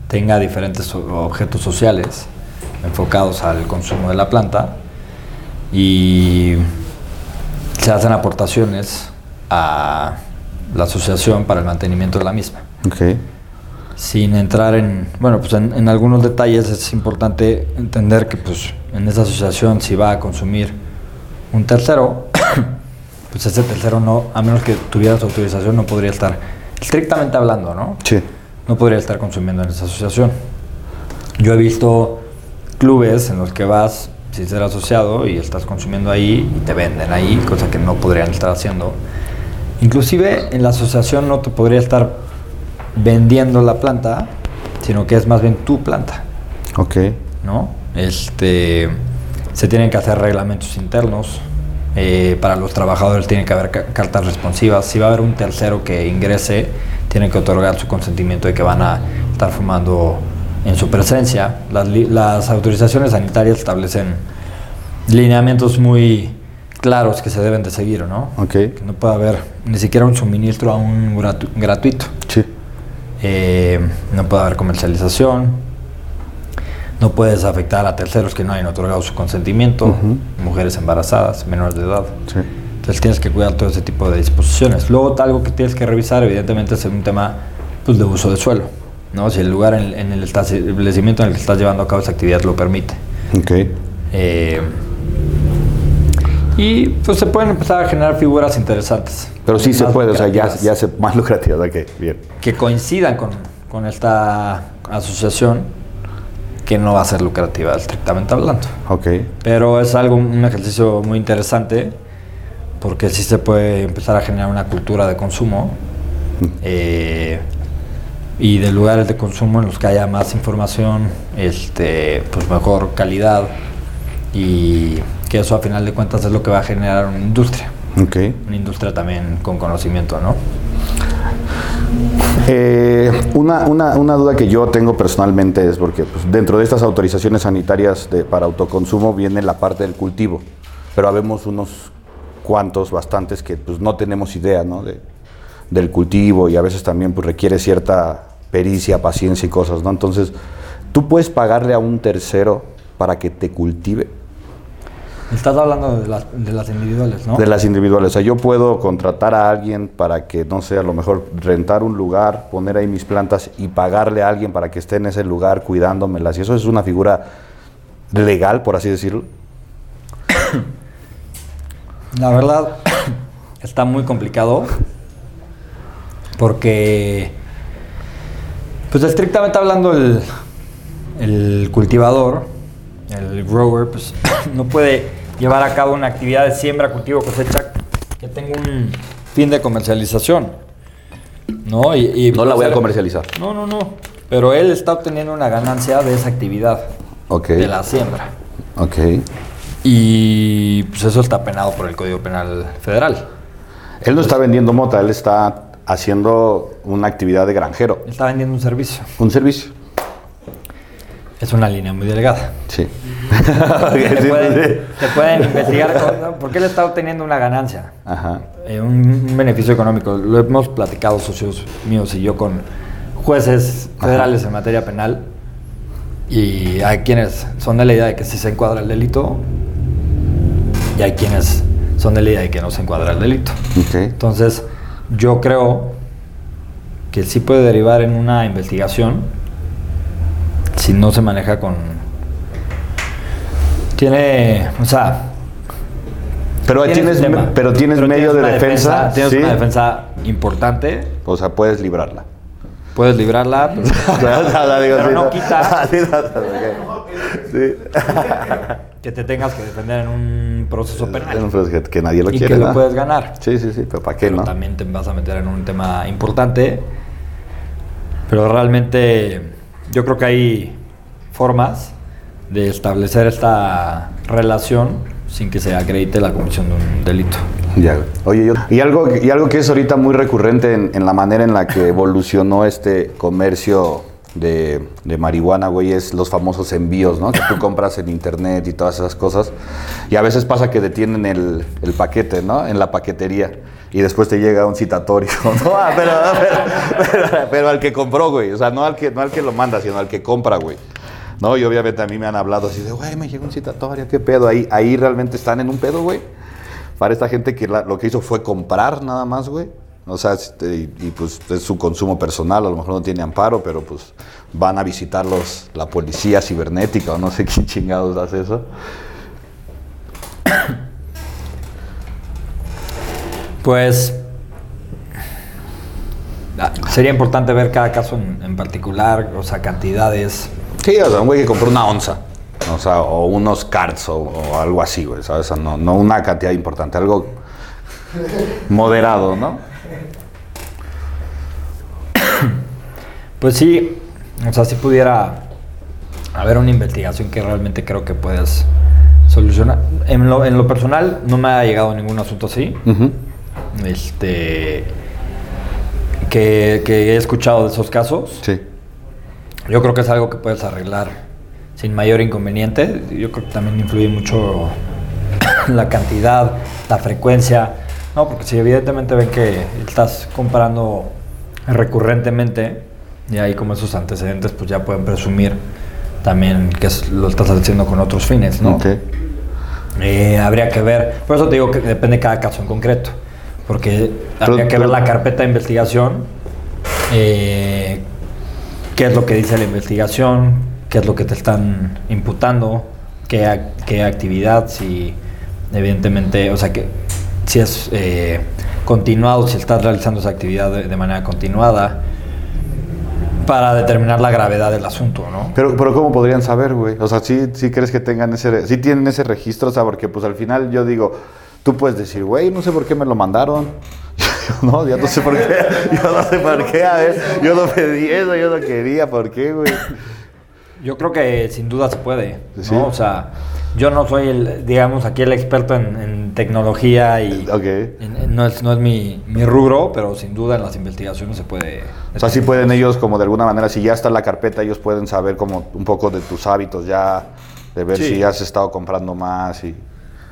tenga diferentes objetos sociales enfocados al consumo de la planta y se hacen aportaciones a la asociación para el mantenimiento de la misma. Ok. Sin entrar en, bueno, pues en, en algunos detalles es importante entender que pues en esa asociación si va a consumir un tercero, pues ese tercero no, a menos que tuviera su autorización, no podría estar, estrictamente hablando, ¿no? Sí. No podría estar consumiendo en esa asociación. Yo he visto clubes en los que vas sin ser asociado y estás consumiendo ahí y te venden ahí, cosa que no podrían estar haciendo. Inclusive en la asociación no te podría estar vendiendo la planta, sino que es más bien tu planta, Ok. ¿no? Este, se tienen que hacer reglamentos internos. eh, para los trabajadores tiene que haber ca- cartas responsivas. Si va a haber un tercero que ingrese, tienen que otorgar su consentimiento de que van a estar fumando en su presencia. Las, las autorizaciones sanitarias establecen lineamientos muy claros que se deben de seguir, ¿no? Ok. Que no puede haber ni siquiera un suministro aún gratu- gratuito. Sí. Eh, no puede haber comercialización. No puedes afectar a terceros que no hayan otorgado su consentimiento. Mujeres embarazadas, menores de edad. Sí. Entonces tienes que cuidar todo ese tipo de disposiciones. Luego algo que tienes que revisar, evidentemente, es un tema pues, de uso de suelo. ¿no? Si el lugar en, en el establecimiento en el que estás llevando a cabo esa actividad lo permite. Ok. Eh, y pues se pueden empezar a generar figuras interesantes. Pero sí se puede, o sea, ya, lucrativas ya se más lucrativo. Ok, bien. que coincidan con, con esta asociación que no va a ser lucrativa estrictamente hablando. Ok. Pero es algo, un ejercicio muy interesante porque sí se puede empezar a generar una cultura de consumo eh, y de lugares de consumo en los que haya más información, este, pues mejor calidad y que eso a final de cuentas es lo que va a generar una industria, una industria también con conocimiento, ¿no? Eh, una, una- una duda que yo tengo personalmente es porque pues, dentro de estas autorizaciones sanitarias de- para autoconsumo viene la parte del cultivo, pero habemos unos cuantos, bastantes, que pues, no tenemos idea ¿no? de- del cultivo y a veces también pues, requiere cierta pericia, paciencia y cosas. ¿no? Entonces, ¿tú puedes pagarle a un tercero para que te cultive? Estás hablando de las, de las individuales, ¿no? De las individuales. O sea, yo puedo contratar a alguien para que, no sé, a lo mejor rentar un lugar, poner ahí mis plantas y pagarle a alguien para que esté en ese lugar cuidándomelas. Y eso es una figura legal, por así decirlo. La verdad está muy complicado porque, pues estrictamente hablando, el, el cultivador, el grower, pues no puede llevar a cabo una actividad de siembra, cultivo, cosecha que tenga un fin de comercialización. ¿No? Y, y No la voy a comercializar. No, no, no. Pero él está obteniendo una ganancia de esa actividad, de la siembra. Ok. Y pues eso está penado por el Código Penal Federal. Él no está vendiendo mota, él está haciendo una actividad de granjero, Está vendiendo un servicio. un servicio. Es una línea muy delgada. Sí. Se pueden, se pueden investigar con- porque él está obteniendo una ganancia, Ajá. eh, un, un beneficio económico. Lo hemos platicado socios míos y yo con jueces federales en materia penal y hay quienes son de la idea de que sí se encuadra el delito y hay quienes son de la idea de que no se encuadra el delito. Ok. Entonces, yo creo que sí puede derivar en una investigación si no se maneja con... Tiene, o sea... Pero tienes, me- pero tienes medio de defensa. Tienes ¿sí? una defensa importante, O sea, puedes librarla. puedes librarla, pero- Pero no quita. Sí, no, ok. Sí. que te tengas que defender en un proceso penal. Que, que nadie lo y quiere. que lo ¿no? puedes ganar. Sí, sí, sí, pero ¿para qué pero no? también te vas a meter en un tema importante. Pero realmente yo creo que hay formas de establecer esta relación sin que se acredite la comisión de un delito. Oye, y algo, y algo que es ahorita muy recurrente en, en la manera en la que evolucionó este comercio de, de marihuana, güey, es los famosos envíos, ¿no? Que tú compras en internet y todas esas cosas. Y a veces pasa que detienen el, el paquete, ¿no? En la paquetería. Y después te llega un citatorio, ¿no? Ah, pero, pero, pero- pero al que compró, güey. O sea, no al que, no al que lo manda, sino al que compra, güey. No, y obviamente a mí me han hablado así de, güey, me llegó un citatorio, ¿qué pedo? Ahí, ahí realmente están en un pedo, güey. Para esta gente que la- lo que hizo fue comprar nada más, güey. O sea, y, y, pues es su consumo personal, a lo mejor no tiene amparo, pero pues van a visitarlos la policía cibernética o no sé quién chingados hace eso. Pues ah, sería importante ver cada caso en, en particular, o sea, cantidades. Sí, o sea, un güey que compró una onza, o sea, o unos cards o, o algo así, güey, ¿sabes? O sea, no, no una cantidad importante, algo moderado, ¿no? Pues sí, o sea, si pudiera haber una investigación que realmente creo que puedes solucionar. En lo, en lo personal, no me ha llegado ningún asunto así. Este. Que, que he escuchado de esos casos. Sí. Yo creo que es algo que puedes arreglar sin mayor inconveniente. Yo creo que también influye mucho la cantidad, la frecuencia. No, porque si evidentemente ven que estás comprando recurrentemente y hay como esos antecedentes, pues ya pueden presumir también que lo estás haciendo con otros fines, ¿no? Ok. Eh, habría que ver, por eso te digo que depende de cada caso en concreto, porque habría que ver la carpeta de investigación, eh, qué es lo que dice la investigación, qué es lo que te están imputando, qué, qué actividad, si evidentemente, o sea, que si es eh, continuado, si estás realizando esa actividad de, de manera continuada, para determinar la gravedad del asunto, ¿no? Pero, pero ¿cómo podrían saber, güey? O sea, ¿sí, sí crees que tengan ese, sí tienen ese registro, o sea, porque pues al final yo digo, tú puedes decir, güey, no sé por qué me lo mandaron. No, ya no sé por qué, yo no sé por qué, a ver, yo no pedí eso, yo no quería, ¿por qué, güey? Yo creo que sin duda se puede, ¿no? Sí. O sea, yo no soy el, digamos, aquí el experto en, en tecnología y Ok. en- en- no es, no es mi, mi rubro, pero sin duda en las investigaciones se puede. O sea, sí pueden ellos como de alguna manera, si ya está en la carpeta, ellos pueden saber como un poco de tus hábitos ya, de ver Sí. si has estado comprando más y...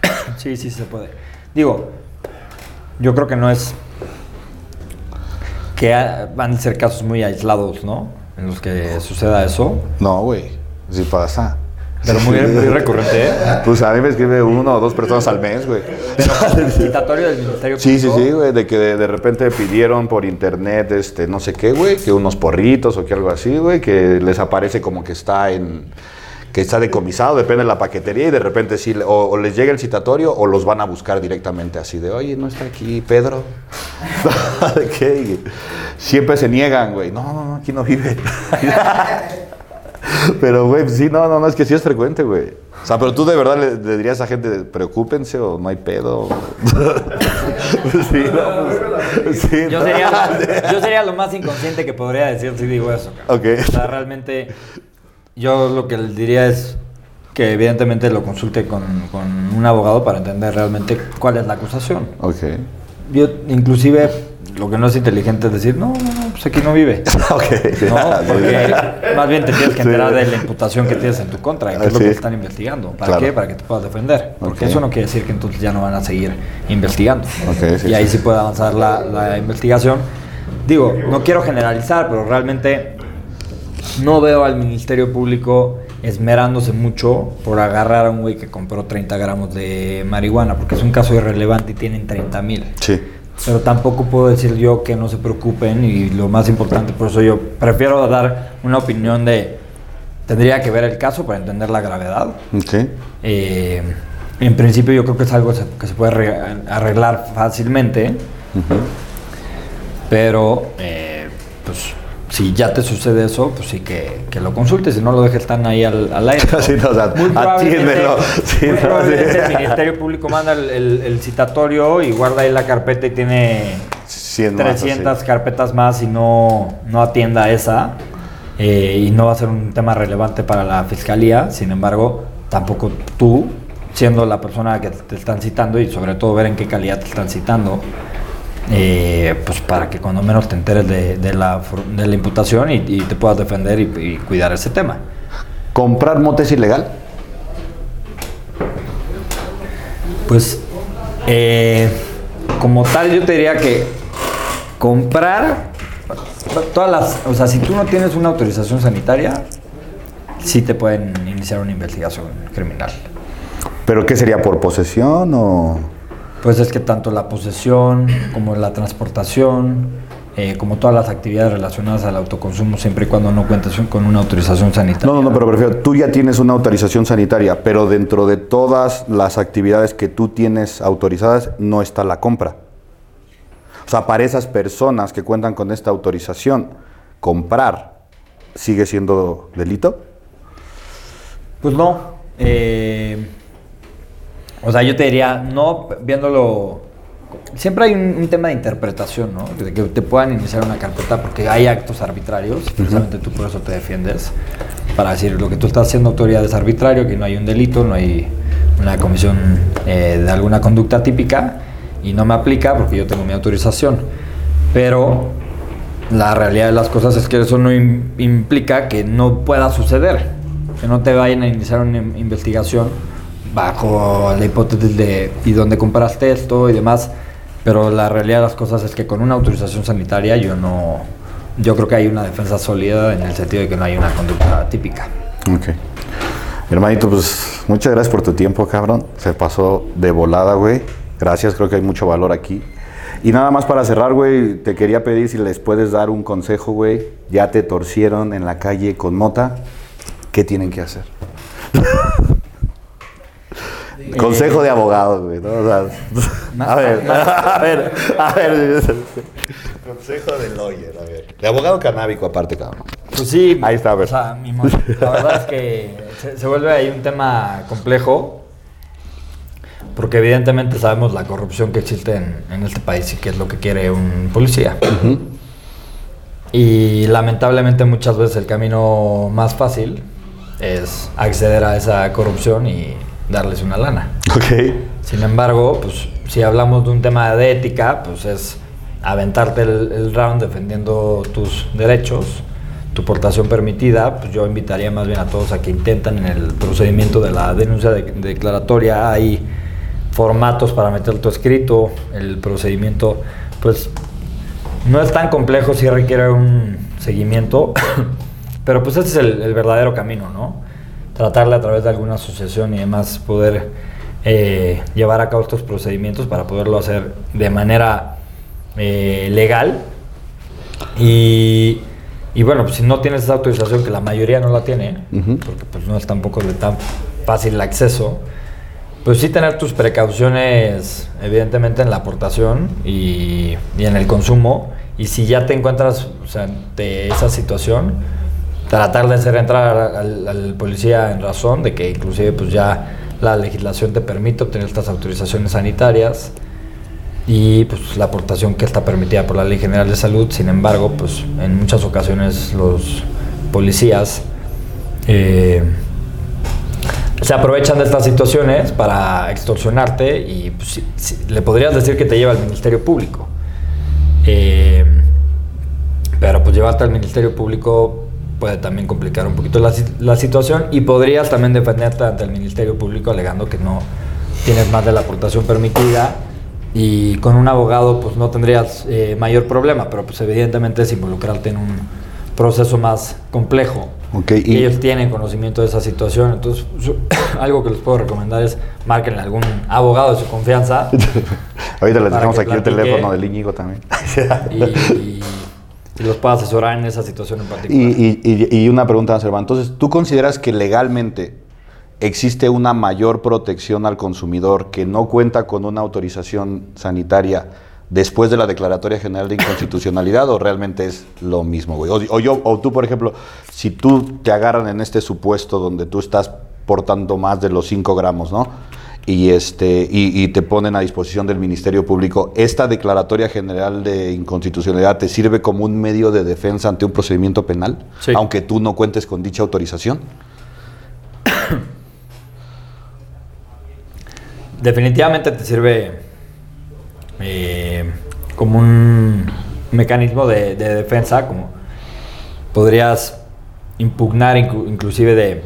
Sí, sí se puede. Digo, yo creo que no es que ha- van a ser casos muy aislados, ¿no? En los que suceda eso, No, güey, sí pasa. Pero muy, muy recurrente, ¿eh? Pues a mí me escribe uno o dos personas al mes, güey. Pero citatorio del Ministerio Sí, sí, Público, sí, güey, de que de, de repente pidieron por internet, este, no sé qué, güey, que unos porritos o que algo así, güey, que les aparece como que está en, que está decomisado, depende de la paquetería y de repente sí, o, o les llega el citatorio o los van a buscar directamente así de, oye, no está aquí Pedro. ¿De qué? Siempre se niegan, güey, no, no, no, aquí no vive. Pero, güey, sí, no, no, no, es que sí es frecuente, güey. O sea, pero tú de verdad le, le dirías a gente, preocúpense o no hay pedo. Sí, no, pues, sí, Yo sería, yo sería lo más inconsciente que podría decir si digo eso. Ok. O sea, realmente yo lo que le diría es que evidentemente lo consulte con, con un abogado para entender realmente cuál es la acusación. Ok. Yo inclusive lo que no es inteligente es decir, no, no, no, pues aquí no vive. Ok. No, porque más bien te tienes que enterar Sí. de la imputación que tienes en tu contra, y qué es lo Sí. que están investigando. ¿Para Claro. qué? Para que te puedas defender. Porque eso no quiere decir que entonces ya no van a seguir investigando. Ok, sí, y ahí sí. sí puede avanzar la, la investigación. digo, no quiero generalizar, pero realmente no veo al Ministerio Público esmerándose mucho por agarrar a un güey que compró 30 gramos de marihuana, porque es un caso irrelevante y tienen 30 mil. Sí. Pero tampoco puedo decir yo que no se preocupen y lo más importante, por eso yo prefiero dar una opinión de, tendría que ver el caso para entender la gravedad. Eh, en principio yo creo que es algo que se puede arre- arreglar fácilmente, pero eh, pues si ya te sucede eso, pues sí que, que lo consultes y no lo dejes tan ahí al, al aire. ¿no? Sí, no, o sea, Muy probablemente- atiéndelo. Sí, muy no, probablemente sí. el Ministerio Público manda el, el- el citatorio y guarda ahí la carpeta y tiene 100 más, 300 así. carpetas más y no, no atienda esa. eh, y no va a ser un tema relevante para la fiscalía. Sin embargo, tampoco tú, siendo la persona que te están citando y sobre todo ver en qué calidad te están citando, eh, pues para que cuando menos te enteres de, de la, de la imputación y, y te puedas defender y, y cuidar ese tema. ¿Comprar mote es ilegal? Pues, eh, como tal, yo te diría que comprar todas las. O sea, si tú no tienes una autorización sanitaria, sí te pueden iniciar una investigación criminal. ¿Pero qué sería por posesión o...? Pues es que tanto la posesión como la transportación, eh, como todas las actividades relacionadas al autoconsumo, siempre y cuando no cuentes con una autorización sanitaria. No, no, no, pero prefiero, tú ya tienes una autorización sanitaria, pero dentro de todas las actividades que tú tienes autorizadas no está la compra. O sea, para esas personas que cuentan con esta autorización, comprar sigue siendo delito. Pues no. eh, o sea, yo te diría, no viéndolo. Siempre hay un, un tema de interpretación, ¿no? De que te puedan iniciar una carpeta porque hay actos arbitrarios, precisamente tú por eso te defiendes. Para decir lo que tú estás haciendo autoridad es arbitrario, que no hay un delito, no hay una comisión eh, de alguna conducta típica y no me aplica porque yo tengo mi autorización. Pero la realidad de las cosas es que eso no im- implica que no pueda suceder, que no te vayan a iniciar una in- investigación bajo la hipótesis de y dónde compraste esto y demás, pero la realidad de las cosas es que con una autorización sanitaria yo no, yo creo que hay una defensa sólida en el sentido de que no hay una conducta típica. Ok. Hermanito, pues muchas gracias por tu tiempo, cabrón. Se pasó de volada, güey. Gracias, creo que hay mucho valor aquí. Y nada más para cerrar, güey, te quería pedir si les puedes dar un consejo, güey. Ya te torcieron en la calle con mota. ¿Qué tienen que hacer? Consejo de abogado, güey. ¿no? O sea, a ver, a ver, a ver. Consejo de lawyer, a ver. De abogado canábico aparte, cabrón. Pues sí, Ahí está, a ver. o sea, mi la verdad es que se, se vuelve ahí un tema complejo, porque evidentemente sabemos la corrupción que existe en, en este país y qué es lo que quiere un policía. Y lamentablemente muchas veces el camino más fácil es acceder a esa corrupción y darles una lana. Ok. Sin embargo, pues si hablamos de un tema de ética, pues es aventarte el, el round defendiendo tus derechos, tu portación permitida, pues yo invitaría más bien a todos a que intenten en el procedimiento de la denuncia de- declaratoria, hay formatos para meter tu escrito, el procedimiento, pues no es tan complejo si requiere un seguimiento, pero pues ese es el, el verdadero camino, ¿no? Tratarle a través de alguna asociación y demás poder eh, llevar a cabo estos procedimientos para poderlo hacer de manera eh, legal. Y, y bueno, pues si no tienes esa autorización, que la mayoría no la tiene, porque pues no es tampoco de tan fácil el acceso, pues sí tener tus precauciones, evidentemente, en la aportación y, y en el consumo. Y si ya te encuentras o sea, ante esa situación, tratar de hacer entrar al, policía en razón de que inclusive pues ya la legislación te permite obtener estas autorizaciones sanitarias y pues la aportación que está permitida por la Ley General de Salud. Sin embargo, pues en muchas ocasiones los policías eh, se aprovechan de estas situaciones para extorsionarte y pues, le podrías decir que te lleva al Ministerio Público. Eh, pero pues llevarte al Ministerio Público puede también complicar un poquito la, la situación y podrías también defenderte ante el Ministerio Público alegando que no tienes más de la aportación permitida y con un abogado pues no tendrías eh, mayor problema, pero pues evidentemente es involucrarte en un proceso más complejo. Okay, y ellos tienen conocimiento de esa situación, entonces algo que les puedo recomendar es marquen a algún abogado de su confianza. Ahorita les dejamos aquí el teléfono del Íñigo también. y, los pueda asesorar en esa situación en particular. Y, y una pregunta, Serván. Entonces, ¿tú consideras que legalmente existe una mayor protección al consumidor que no cuenta con una autorización sanitaria después de la Declaratoria General de Inconstitucionalidad o realmente es lo mismo, güey? O, yo, o tú, por ejemplo, si tú te agarran en este supuesto donde tú estás portando más de los 5 gramos, ¿no? Y, este, y, te ponen a disposición del Ministerio Público, ¿esta Declaratoria General de Inconstitucionalidad te sirve como un medio de defensa ante un procedimiento penal? Aunque tú no cuentes con dicha autorización. definitivamente te sirve eh, como un mecanismo de, defensa, como podrías impugnar inclusive de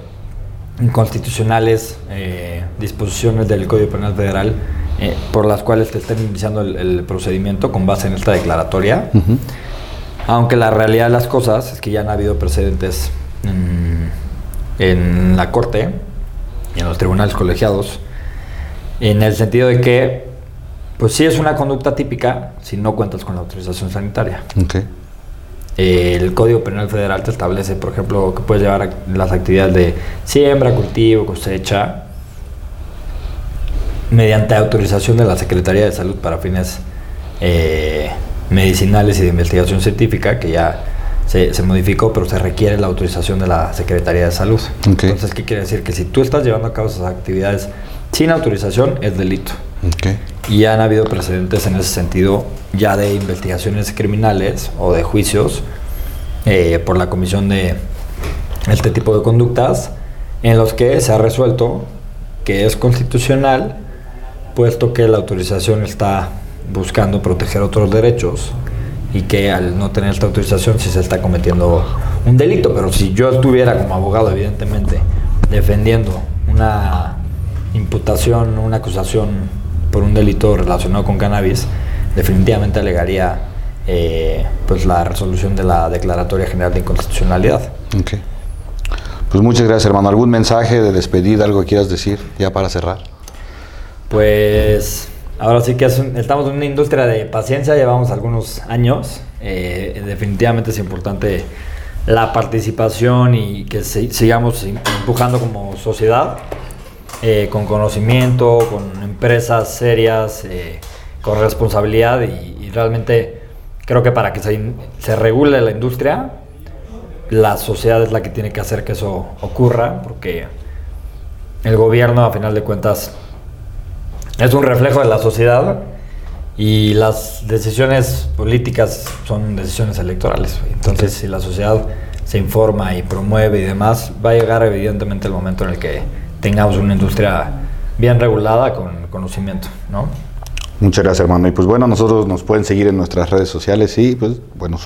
inconstitucionales eh, disposiciones del Código Penal Federal eh, por las cuales te estén iniciando el, procedimiento con base en esta declaratoria. Aunque la realidad de las cosas es que ya han habido precedentes en, en la Corte y en los tribunales colegiados en el sentido de que, pues sí es una conducta típica si no cuentas con la autorización sanitaria. El Código Penal Federal te establece, por ejemplo, que puedes llevar las actividades de siembra, cultivo, cosecha, mediante autorización de la Secretaría de Salud para fines eh, medicinales y de investigación científica, que ya se, modificó, pero se requiere la autorización de la Secretaría de Salud. Entonces, ¿qué quiere decir? Que si tú estás llevando a cabo esas actividades sin autorización es delito. Y han habido precedentes en ese sentido ya de investigaciones criminales o de juicios eh, por la comisión de este tipo de conductas en los que se ha resuelto que es constitucional puesto que la autorización está buscando proteger otros derechos y que al no tener esta autorización sí se está cometiendo un delito. Pero si yo estuviera como abogado, evidentemente, defendiendo una imputación, una acusación por un delito relacionado con cannabis, definitivamente alegaría eh, pues la resolución de la Declaratoria General de Inconstitucionalidad. Okay. Pues muchas gracias, hermano. ¿Algún mensaje de despedida, algo que quieras decir ya para cerrar? Pues ahora sí que estamos en una industria de paciencia, llevamos algunos años. Eh, definitivamente es importante la participación y que sigamos empujando como sociedad. Eh, con conocimiento, con empresas serias, eh, con responsabilidad y, realmente creo que para que se, regule la industria, la sociedad es la que tiene que hacer que eso ocurra, porque el gobierno a final de cuentas es un reflejo de la sociedad y las decisiones políticas son decisiones electorales. Entonces, si la sociedad se informa y promueve y demás, va a llegar evidentemente el momento en el que tengamos una industria bien regulada con conocimiento, ¿no? Muchas gracias, hermano. Y pues bueno, nosotros nos pueden seguir en nuestras redes sociales y pues bueno,